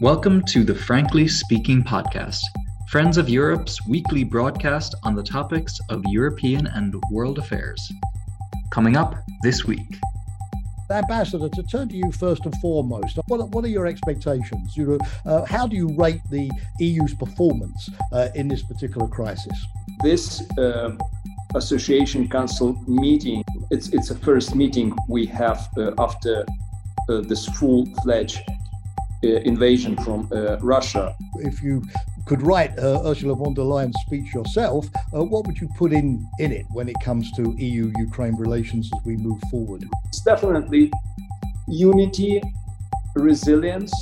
Welcome to the Frankly Speaking podcast, Friends of Europe's weekly broadcast on the topics of European and world affairs. Coming up this week. Ambassador, to turn to you first and foremost, what, what are your expectations? You know, uh, how do you rate the EU's performance uh, in this particular crisis? This uh, Association Council meeting, it's, it's a first meeting we have uh, after uh, this full-fledged uh, invasion from uh, Russia. If you could write uh, Ursula von der Leyen's speech yourself, uh, what would you put in, in it when it comes to EU Ukraine relations as we move forward? It's definitely unity, resilience,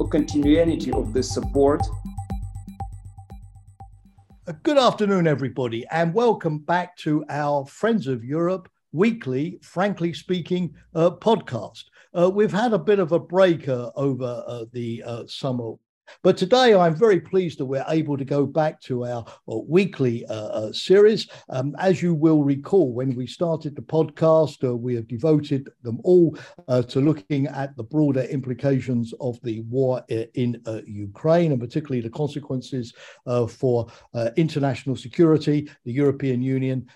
or continuity of this support. Good afternoon, everybody, and welcome back to our Friends of Europe weekly, frankly speaking, uh, podcast. Uh, we've had a bit of a break uh, over uh, the uh, summer but today, I'm very pleased that we're able to go back to our uh, weekly uh, series. Um, as you will recall, when we started the podcast, we have devoted them all to looking at the broader implications of the war in Ukraine, and particularly the consequences for international security, the European Union,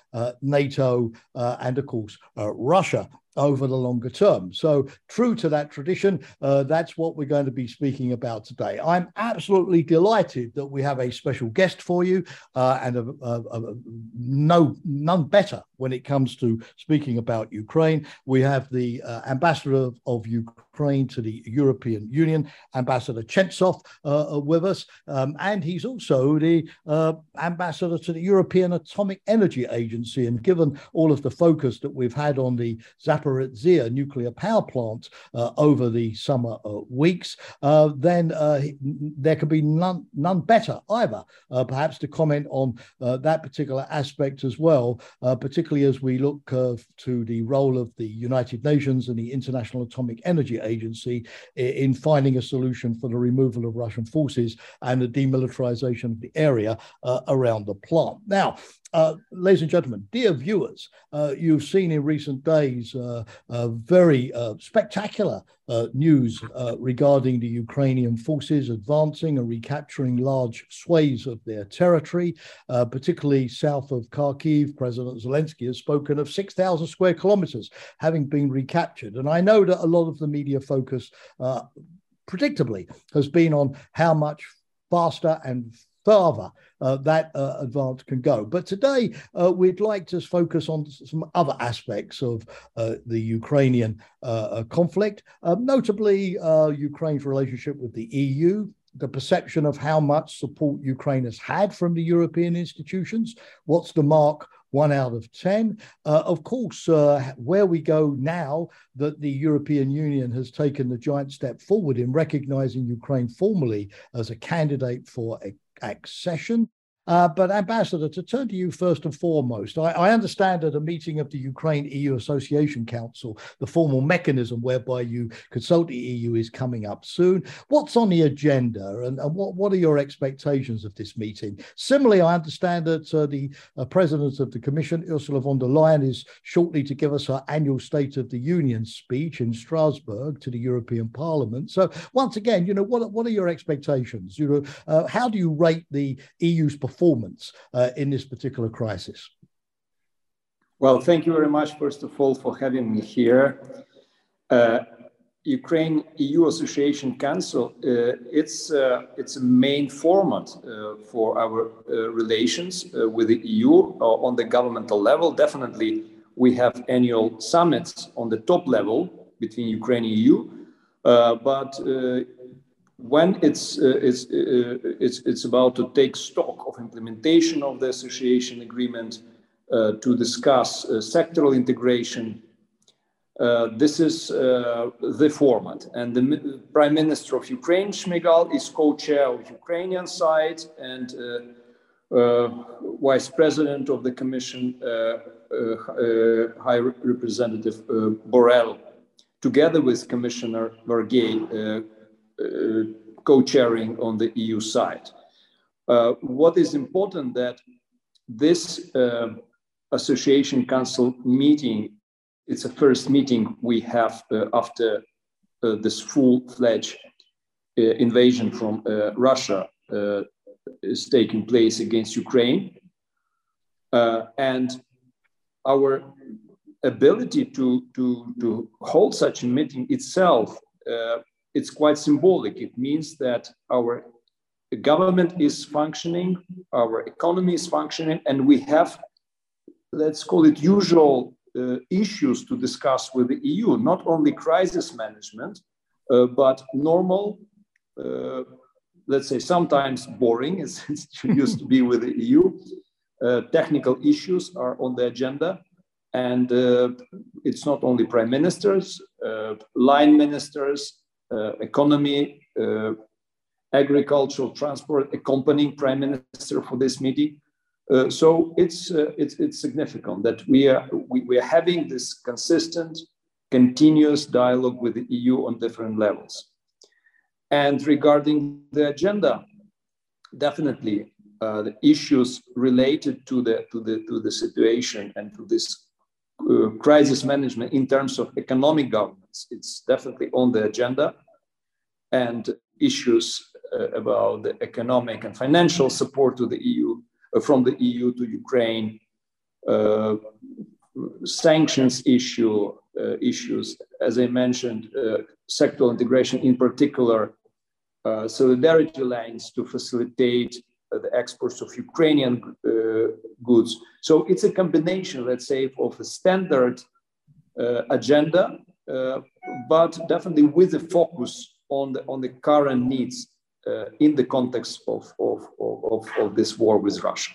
NATO, and of course, Russia over the longer term. So, true to that tradition, uh, that's what we're going to be speaking about today. I'm absolutely delighted that we have a special guest for you uh, and a, a, a, no none better when it comes to speaking about Ukraine. We have the uh, ambassador of, of Ukraine Ukraine to the European Union, Ambassador Chentsov, uh, uh, with us. Um, and he's also the uh, ambassador to the European Atomic Energy Agency. And given all of the focus that we've had on the Zaporizhia nuclear power plant uh, over the summer uh, weeks, uh, then there could be none, none better either, perhaps to comment on that particular aspect as well, particularly as we look to the role of the United Nations and the International Atomic Energy agency in finding a solution for the removal of Russian forces and the demilitarization of the area uh, around the plant. Now, uh, ladies and gentlemen, dear viewers, uh, you've seen in recent days uh, very uh, spectacular uh, news uh, regarding the Ukrainian forces advancing and recapturing large swathes of their territory, particularly south of Kharkiv. President Zelensky has spoken of 6,000 square kilometers having been recaptured. And I know that a lot of the media focus, predictably, has been on how much faster and further uh, that uh, advance can go. But today, uh, we'd like to focus on some other aspects of uh, the Ukrainian uh, uh, conflict, notably Ukraine's relationship with the EU, the perception of how much support Ukraine has had from the European institutions. What's the mark? One out of 10. Uh, of course, uh, where we go now that the European Union has taken the giant step forward in recognizing Ukraine formally as a candidate for a accession. Uh, but Ambassador, to turn to you first and foremost, I, I, understand at a meeting of the Ukraine EU Association Council, the formal mechanism whereby you consult the EU is coming up soon. What's on the agenda and, and what, what are your expectations of this meeting? Similarly, I understand that uh, the uh, President of the Commission, Ursula von der Leyen, is shortly to give us her annual State of the Union speech in Strasbourg to the European Parliament. So once again, you know, what, what are your expectations? You know, uh, how do you rate the EU's performance performance uh, in this particular crisis? Well, thank you very much, first of all, for having me here. Uh, Ukraine EU Association Council, uh, it's, uh, it's a main format uh, for our uh, relations with the EU on the governmental level. Definitely, we have annual summits on the top level between Ukraine and EU. but when it's, uh, it's, uh, it's, it's about to take stock of implementation of the association agreement, uh, to discuss uh, sectoral integration, uh, this is uh, the format. And the Prime Minister of Ukraine, Shmyhal, is co-chair of Ukrainian side and Vice President of the Commission, High Representative Borrell, together with Commissioner Várhelyi, uh, co-chairing on the EU side. Uh, what is important that this uh, association council meeting, it's a first meeting we have after this full-fledged invasion from Russia is taking place against Ukraine. and our ability to, to, to hold such a meeting itself, uh, it's quite symbolic. It means that our government is functioning, our economy is functioning, and we have, let's call it usual uh, issues to discuss with the EU, not only crisis management, uh, but normal, uh, let's say sometimes boring, as it used to be with the EU. Uh, technical issues are on the agenda, and uh, it's not only prime ministers, uh, line ministers, economy, agricultural, transport, accompanying prime minister for this meeting. Uh, so it's, uh, it's, it's significant that we are, we, we are having this consistent, continuous dialogue with the EU on different levels. And regarding the agenda, definitely uh, the issues related to the, to, the, to the situation and to this uh, crisis management in terms of economic governance, it's definitely on the agenda. And issues uh, about the economic and financial support to the EU, uh, from the EU to Ukraine, uh, sanctions issue, issues, as I mentioned, sectoral integration in particular, solidarity lanes to facilitate the exports of Ukrainian uh, goods. So it's a combination, let's say, of a standard uh, agenda, uh, but definitely with a focus on the on the current needs uh, in the context of, of, of, of, this war with Russia.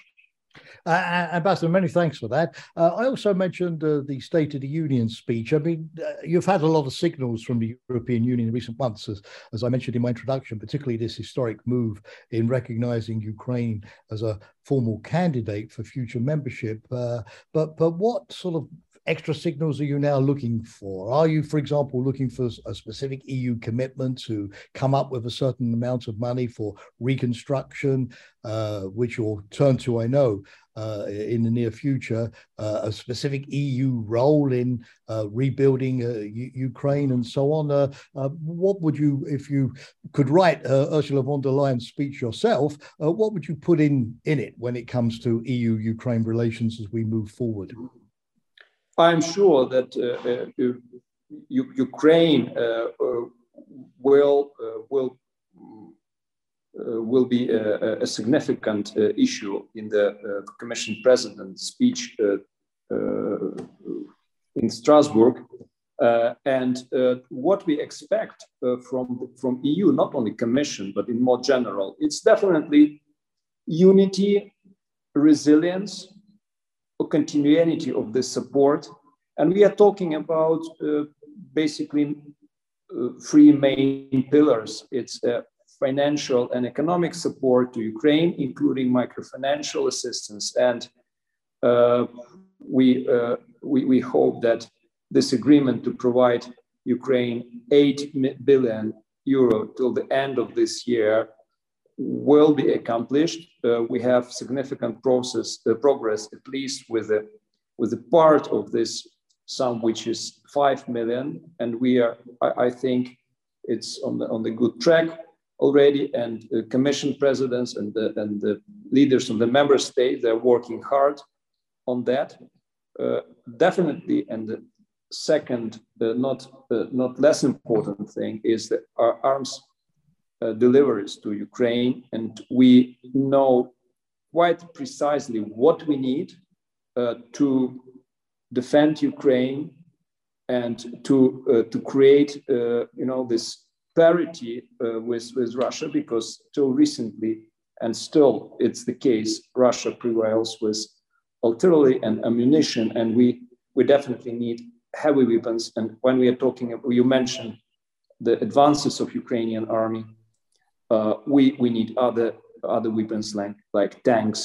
Uh, Ambassador, many thanks for that. Uh, I also mentioned uh, the State of the Union speech. I mean, uh, you've had a lot of signals from the European Union in recent months, as, as I mentioned in my introduction, particularly this historic move in recognizing Ukraine as a formal candidate for future membership. Uh, but but what sort of extra signals are you now looking for? Are you, for example, looking for a specific EU commitment to come up with a certain amount of money for reconstruction, uh, which you'll turn to, I know, uh, in the near future, uh, a specific EU role in uh, rebuilding uh, U- Ukraine and so on. Uh, what would you, if you could write Ursula von der Leyen's speech yourself, what would you put in in it when it comes to EU-Ukraine relations as we move forward? I'm sure that uh, uh, Ukraine uh, will will will be a, a significant issue in the Commission President's speech in Strasbourg. Uh, and uh, what we expect uh, from, from EU, not only Commission, but in more general, it's definitely unity, resilience, continuity of this support. And we are talking about uh, basically uh, three main pillars. It's uh, financial and economic support to Ukraine, including microfinancial assistance. And uh, we, uh, we, we hope that this agreement to provide Ukraine 8 billion euro till the end of this year will be accomplished. Uh, we have significant process uh, progress, at least with the, with the part of this sum, which is five million, and we are. I, I think it's on the on the good track already. And uh, Commission presidents and the and the leaders of the member states they're working hard on that. Uh, definitely, and the second, uh, not uh, not less important thing is our arms deliveries to Ukraine, and we know quite precisely what we need uh, to defend Ukraine and to uh, to create uh, you know this parity uh, with with Russia, because till recently and still it's the case, Russia prevails with artillery and ammunition, and we we definitely need heavy weapons. And when we are talking, you mentioned the advances of Ukrainian army uh, we, we need other, other weapons like, like tanks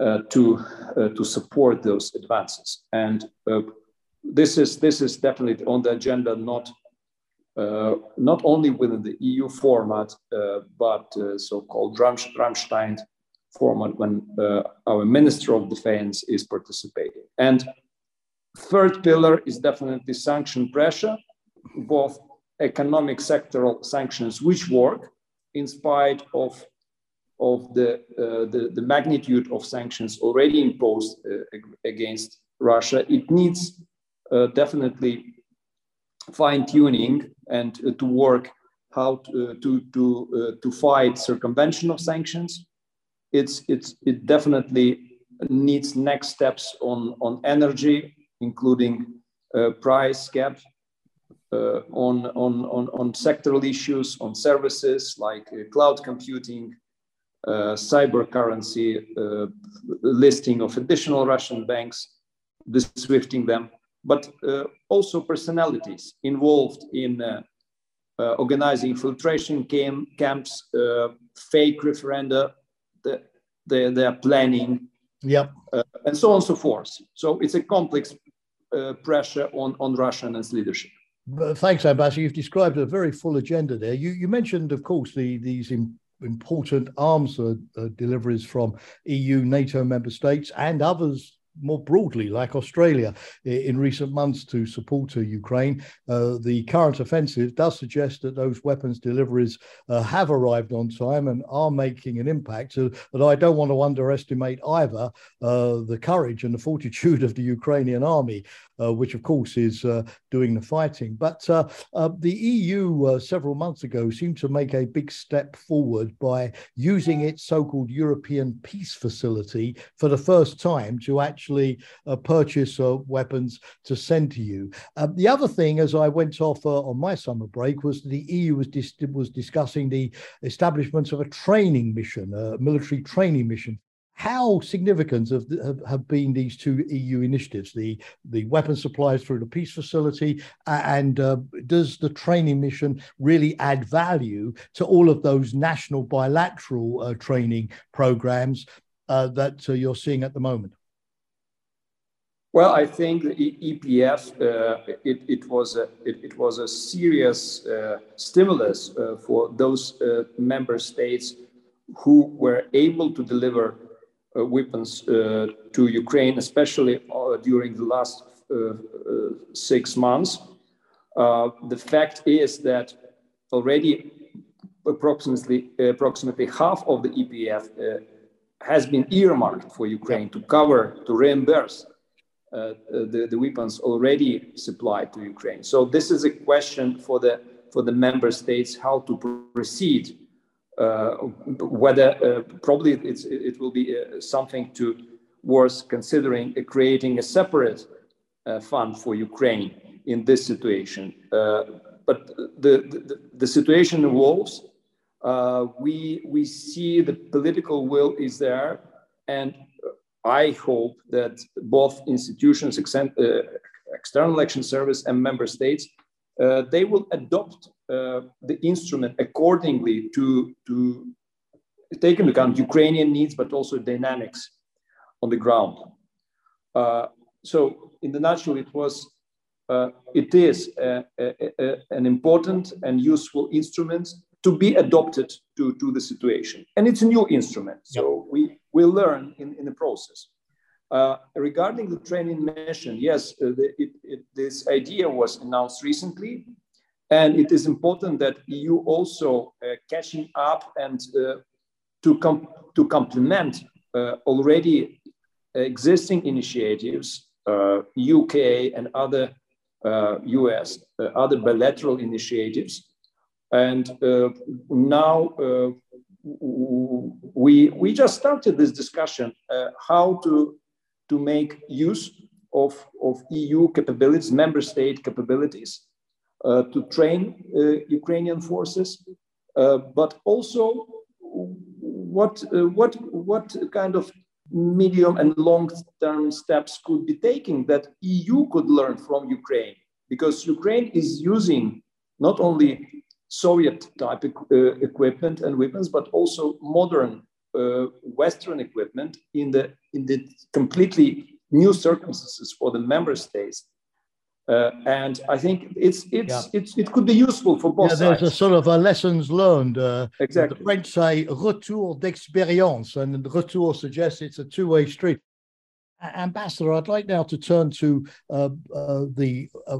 uh, to, uh, to support those advances. And uh, this, is, this is definitely on the agenda, not, uh, not only within the EU format, but so-called Ramstein format when our Minister of Defense is participating. And third pillar is definitely sanction pressure, both economic sectoral sanctions which work in spite of of the, uh, the, the, magnitude of sanctions already imposed uh, against Russia, it needs uh, definitely fine tuning and uh, to work how to, uh, to, to, uh, to fight circumvention of sanctions. It's, it's, it definitely needs next steps on, on energy, including price cap on, on, on, on sectoral issues, on services like uh, cloud computing, uh, cyber currency, listing of additional Russian banks, swifting them, but also personalities involved in organizing infiltration cam camps, fake referenda, the, the, they are planning, yep. Uh, and so on and so forth. So it's a complex uh, pressure on, on Russia and its leadership. Thanks, Ambassador. You've described a very full agenda there. You, you mentioned, of course, the these important arms uh, uh, deliveries from EU, NATO member states, and others more broadly, like Australia, in recent months to support Ukraine. Uh, the current offensive does suggest that those weapons deliveries uh, have arrived on time and are making an impact. Uh, but I don't want to underestimate either uh, the courage and the fortitude of the Ukrainian army, uh, which of course is uh, doing the fighting. But the EU several months ago seemed to make a big step forward by using its so called European Peace Facility for the first time to actually uh, purchase uh, weapons to send to you. The other thing, as I went off uh, on my summer break, was the EU was, dis- was discussing the establishment of a training mission, a military training mission how significant have, have, have, been these two EU initiatives, the, the weapon supplies through the peace facility, and uh, does the training mission really add value to all of those national bilateral uh, training programs uh, that uh, you're seeing at the moment? Well, I think the EPF uh, it, it, was a, it, it was a serious uh, stimulus for those member states who were able to deliver Uh, weapons uh, to Ukraine, especially uh, during the last uh, six months. the fact is that already approximately approximately half of the EPF has been earmarked for Ukraine to cover to reimburse uh, the, the weapons already supplied to Ukraine. So this is a question for the for the member states how to proceed. Uh, whether uh, probably it's, it will be uh, something to worth considering creating a separate fund for Ukraine in this situation. but the, the, the situation evolves. we we see the political will is there, and I hope that both institutions, external action service and member states, uh, they will adopt the instrument accordingly to, to take into account Ukrainian needs, but also dynamics on the ground. Uh, so in the nutshell, it was, uh, it is a, a, a, an important and useful instrument to be adopted to, to the situation. And it's a new instrument. So yep. we, will learn in, in the process. Uh, regarding the training mission, yes, uh, the, it, it, this idea was announced recently, and it is important that EU also uh, catching up and uh, to com- to complement uh, already existing initiatives, UK uh, and other US, other bilateral initiatives, and now we, we just started this discussion uh, how to, to make use of, of EU capabilities, member state capabilities uh, to train uh, Ukrainian forces, uh, but also what, uh, what, what kind of medium and long-term steps could be taken that EU could learn from Ukraine, because Ukraine is using not only Soviet type uh, equipment and weapons, but also modern uh, Western equipment in the in the completely new circumstances for the member states. Uh, and I think it's it's, yeah. it's it could be useful for both. Yeah, there's sides. a sort of a lessons learned. Uh, exactly. The French say retour d'expérience, and the retour suggests it's a two-way street. Ambassador, I'd like now to turn to uh, uh, the uh,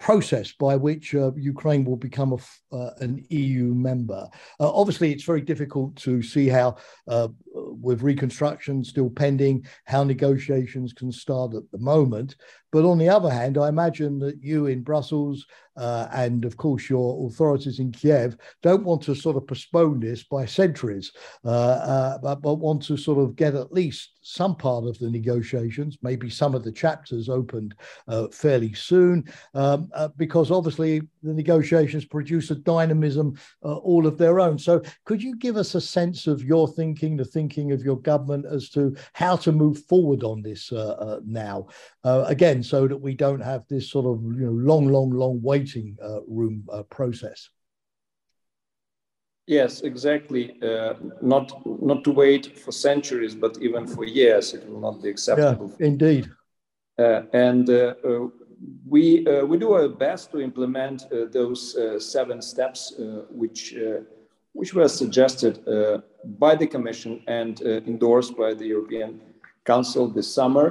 process by which uh, Ukraine will become a, uh, an EU member. Uh, obviously, it's very difficult to see how, uh, with reconstruction still pending, how negotiations can start at the moment. But on the other hand, I imagine that you in Brussels uh, and, of course, your authorities in Kiev don't want to sort of postpone this by centuries, uh, but, but want to sort of get at least some part of the negotiations, maybe some of the chapters opened uh, fairly soon, um, uh, because obviously the negotiations produce a dynamism uh, all of their own. So, could you give us a sense of your thinking, the thinking of your government as to how to move forward on this now? again, so that we don't have this sort of you know long, long, long waiting uh, room uh, process. Yes, exactly. Uh, not not to wait for centuries, but even for years, it will not be acceptable. Yeah, indeed. Uh, and uh, uh, we we do our best to implement those seven steps, which which were suggested by the Commission and endorsed by the European Council this summer.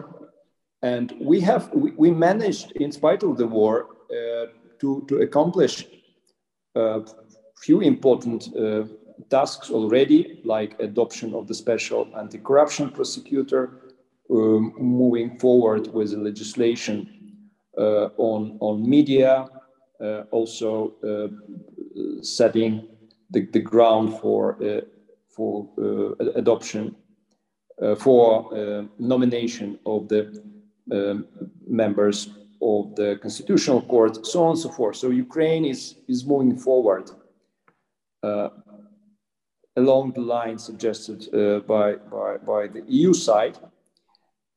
And we have we, we managed, in spite of the war, uh, to, to accomplish uh, few important uh, tasks already, like adoption of the special anti-corruption prosecutor, um, moving forward with the legislation uh, on, on media, uh, also uh, setting the, the ground for, for adoption, for nomination of the um, members of the constitutional court, so on and so forth. So Ukraine is, is moving forward uh, along the line suggested uh, by, by, by the EU side.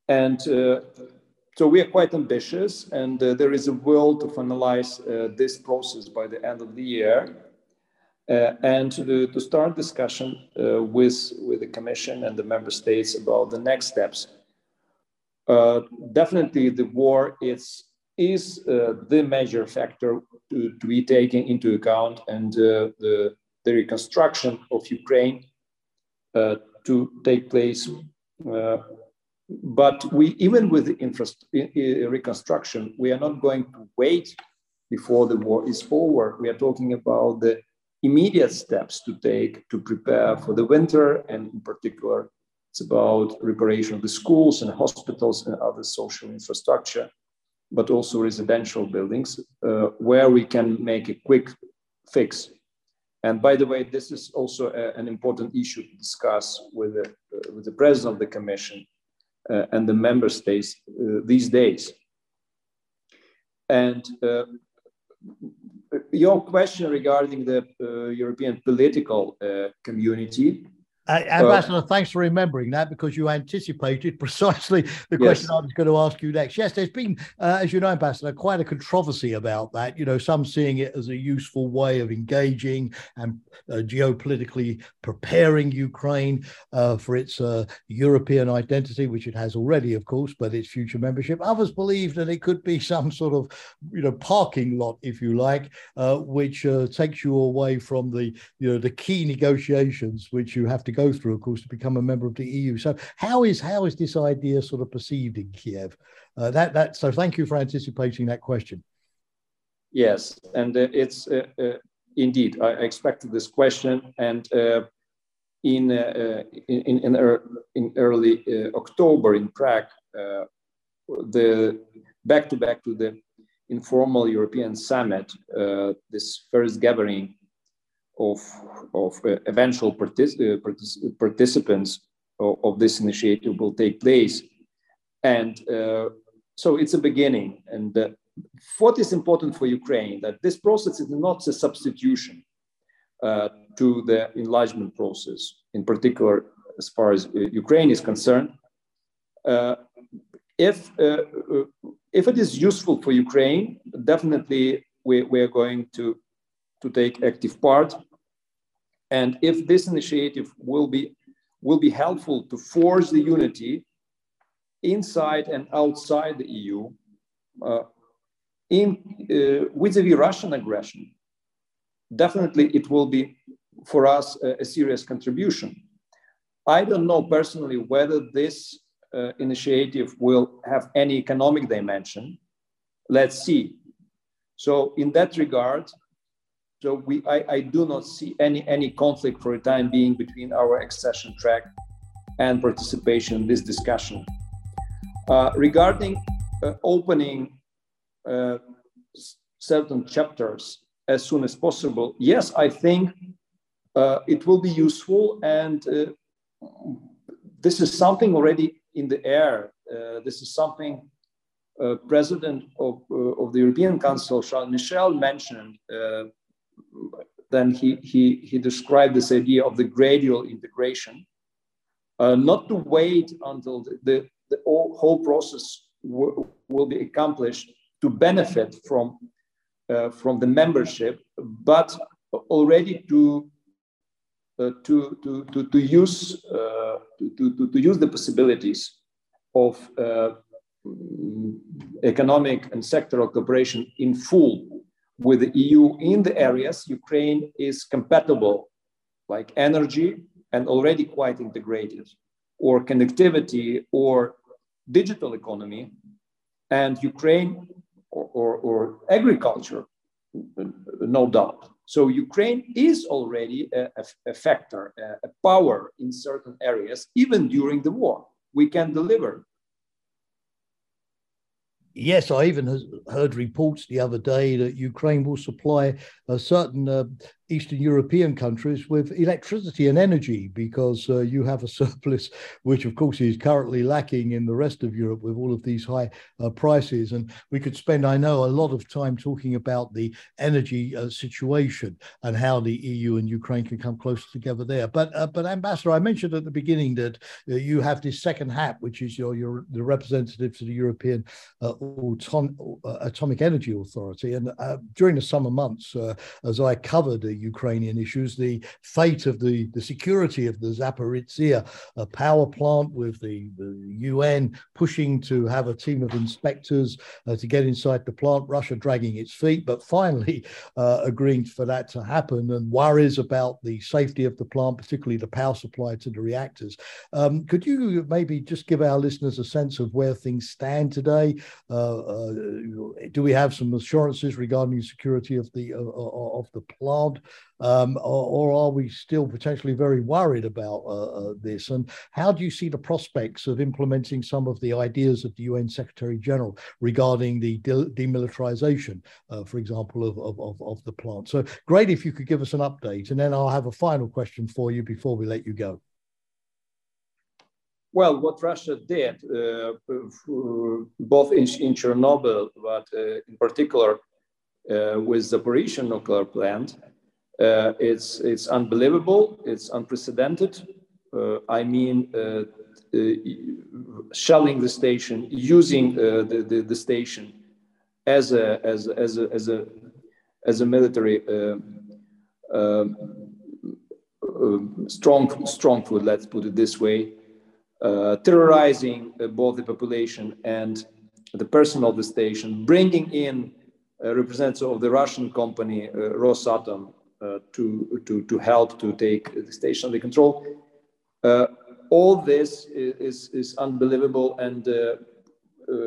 And uh, so we are quite ambitious, and uh, there is a will to finalize uh, this process by the end of the year. Uh, and to, to, start discussion with, with the Commission and the member states about the next steps uh, definitely the war is, is uh, the major factor to, to, be taken into account and uh, the, the reconstruction of Ukraine uh, to take place. Uh, but we, even with the infra- reconstruction, we are not going to wait before the war is over. We are talking about the immediate steps to take to prepare for the winter and in particular it's about reparation of the schools and hospitals and other social infrastructure, but also residential buildings uh, where we can make a quick fix. And by the way, this is also a, an important issue to discuss with the, uh, with the president of the commission uh, and the member states uh, these days. And uh, your question regarding the uh, European political community, uh, Ambassador, thanks for remembering that because you anticipated precisely the question yes. I was going to ask you next. Yes, there's been, uh, as you know, Ambassador, quite a controversy about that. You know, some seeing it as a useful way of engaging and uh, geopolitically preparing Ukraine uh, for its uh, European identity, which it has already, of course, but its future membership. Others believe that it could be some sort of, you know, parking lot, if you like, uh, which takes you away from the, you know, the key negotiations which you have to go through, of course, to become a member of the EU. So how is how is this idea sort of perceived in Kiev? Uh, that that so thank you for anticipating that question. Yes, and uh, it's uh, uh indeed I expected this question, and uh, in, uh, in in in early October in Prague, the back to back to the informal European summit, this first gathering of, of uh, eventual partic uh, partic participants of, of, this initiative will take place. And uh, so it's a beginning. And uh, what is important for Ukraine, that this process is not a substitution uh, to the enlargement process, in particular, as far as uh, Ukraine is concerned. if, if it is useful for Ukraine, definitely we, we are going to to take active part. And if this initiative will be, will be helpful to force the unity inside and outside the EU uh, in uh, vis-a-vis Russian aggression, definitely it will be for us a, a serious contribution. I don't know personally whether this uh, initiative will have any economic dimension. Let's see. So in that regard, so we, I, I do not see any, any conflict for the time being between our accession track and participation in this discussion. Uh, regarding uh, opening uh, certain chapters as soon as possible, yes, I think uh, it will be useful. And uh, this is something already in the air. Uh, this is something President of, of the European Council, Charles Michel, mentioned then he, he, he described this idea of the gradual integration, uh, not to wait until the, the, the whole process will be accomplished to benefit from, uh, from the membership, but already to, uh, to, to, to, to, use, uh, to, to, to use the possibilities of uh, economic and sectoral cooperation in full with the EU in the areas Ukraine is compatible, like energy and already quite integrated, or connectivity or digital economy, and Ukraine or, or, or agriculture, no doubt. So Ukraine is already a, a, factor, a, a power in certain areas, even during the war. We can deliver Yes, I even heard reports the other day that Ukraine will supply a certain uh, Eastern European countries with electricity and energy because uh, you have a surplus, which of course is currently lacking in the rest of Europe with all of these high uh, prices. And we could spend, I know, a lot of time talking about the energy uh, situation and how the EU and Ukraine can come closer together there. But, uh, but Ambassador, I mentioned at the beginning that uh, you have this second hat, which is your, your the representative to the European uh, Atomic Energy Authority. And during the summer months, as I covered the Ukrainian issues, the fate of the, the security of the Zaporizhia power plant with the, the UN pushing to have a team of inspectors uh, to get inside the plant, Russia dragging its feet, but finally uh, agreeing for that to happen and worries about the safety of the plant, particularly the power supply to the reactors. Um, could you maybe just give our listeners a sense of where things stand today? Uh, uh do we have some assurances regarding the security of the of the plant? um, or, or, are we still potentially very worried about uh, uh, this? And how do you see the prospects of implementing some of the ideas of the UN Secretary General regarding the de- demilitarization, uh, for example, of, of, of, the plant? So great if you could give us an update. And then I'll have a final question for you before we let you go. Well, what Russia did, uh, both in, in, Chernobyl, but uh, in particular with the Zaporizhia nuclear plant, uh, it's, it's unbelievable, it's unprecedented. Uh, I mean, uh, shelling the station, using the, the, the, station as a, as, as a, as a, as a military strong, strong food, let's put it this way, uh, terrorizing uh, both the population and the personnel of the station, bringing in uh, representatives of the Russian company Rosatom uh, to, to, to help to take the station under control. Uh, all this is, is unbelievable and uh,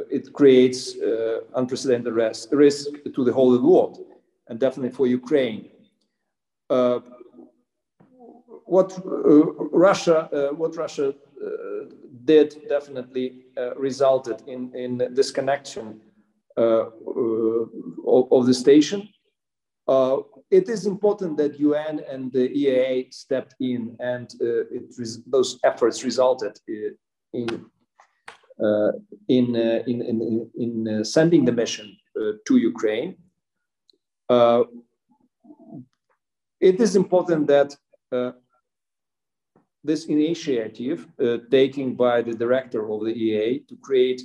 it creates unprecedented risk, risk to the whole world and definitely for Ukraine. what Russia, what Russia did definitely resulted in, in disconnection uh, of, of, the station. Uh, it is important that UN and the EAA stepped in, and uh, those efforts resulted in uh, in, uh, in, in, in uh, sending the mission uh, to Ukraine. Uh, it is important that this initiative taken by the director of the EAA to create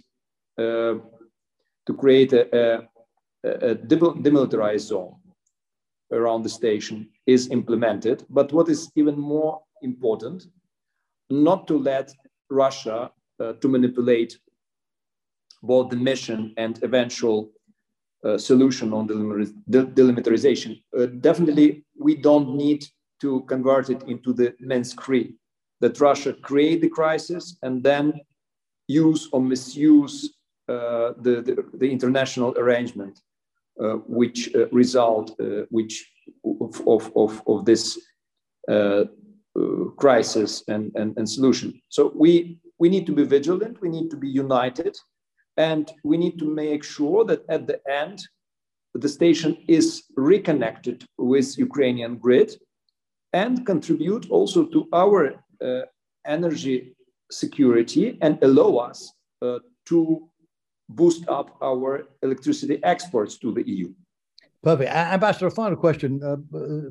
to create a, a, a demilitarized zone around the station is implemented. But what is even more important, not to let Russia uh, to manipulate both the mission and eventual uh, solution on delimitarization. Uh, definitely, we don't need to convert it into the Minsk III, that Russia create the crisis and then use or misuse the, the, the, international arrangement uh, which uh, result uh, which of, of, of, of this crisis and, and, and solution. So we, we need to be vigilant, we need to be united, and we need to make sure that at the end, the station is reconnected with Ukrainian grid and contribute also to our uh, energy security and allow us uh, to boost up our electricity exports to the EU. Perfect. Ambassador, a final question. Uh,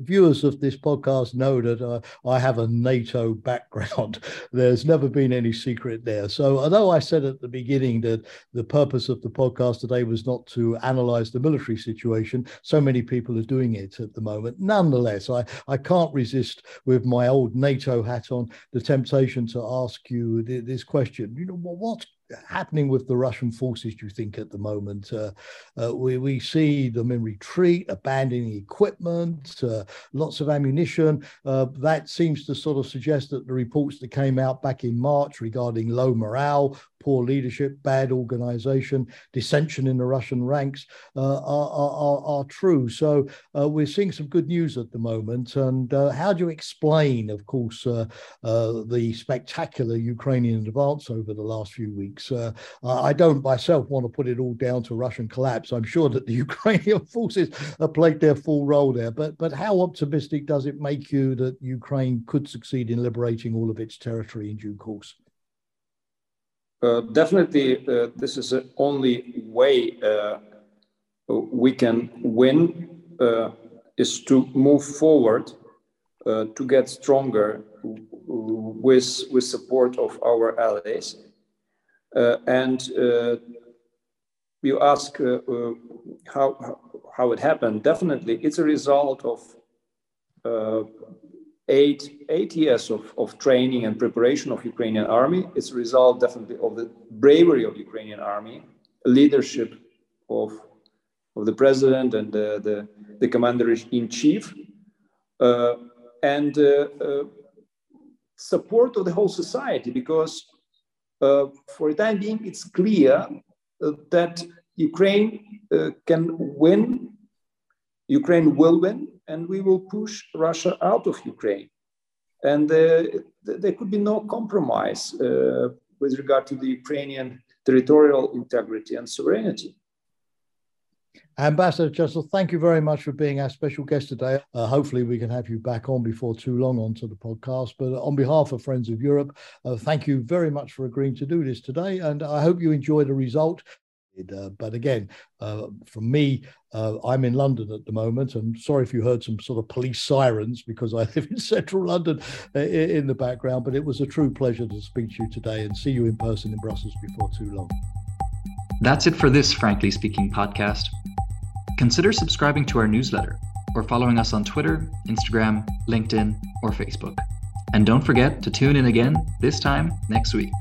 viewers of this podcast know that uh, I have a NATO background. There's never been any secret there. So, although I said at the beginning that the purpose of the podcast today was not to analyze the military situation, so many people are doing it at the moment. Nonetheless, I, I can't resist, with my old NATO hat on, the temptation to ask you this question. You know, what happening with the Russian forces, do you think, at the moment? Uh, uh, we, we see them in retreat, abandoning equipment, uh, lots of ammunition. Uh, that seems to sort of suggest that the reports that came out back in March regarding low morale, poor leadership, bad organization, dissension in the Russian ranks uh, are, are, are, true. So uh, we're seeing some good news at the moment. And how do you explain, of course, the spectacular Ukrainian advance over the last few weeks? Uh, I don't myself want to put it all down to Russian collapse. I'm sure that the Ukrainian forces have played their full role there. But, but how optimistic does it make you that Ukraine could succeed in liberating all of its territory in due course? Uh, definitely, uh, this is the only way uh, we can win uh, is to move forward uh, to get stronger with with support of our allies. And you ask how how it happened. Definitely, it's a result of eight, eight years of, of training and preparation of Ukrainian army. It's a result definitely of the bravery of Ukrainian army, leadership of, of the president and the, the, the commander-in-chief, uh, and uh, uh, support of the whole society because uh, for the time being, it's clear uh, that Ukraine uh, can win, Ukraine will win, and we will push Russia out of Ukraine. And uh, there could be no compromise uh, with regard to the Ukrainian territorial integrity and sovereignty. Ambassador Chentsov, thank you very much for being our special guest today. Uh, hopefully, we can have you back on before too long onto the podcast. But on behalf of Friends of Europe, uh, thank you very much for agreeing to do this today. And I hope you enjoy the result. Uh, but again, uh, from me, uh, I'm in London at the moment. I'm sorry if you heard some sort of police sirens because I live in central London uh, in the background, but it was a true pleasure to speak to you today and see you in person in Brussels before too long. That's it for this Frankly Speaking podcast. Consider subscribing to our newsletter or following us on Twitter, Instagram, LinkedIn, or Facebook. And don't forget to tune in again, this time next week.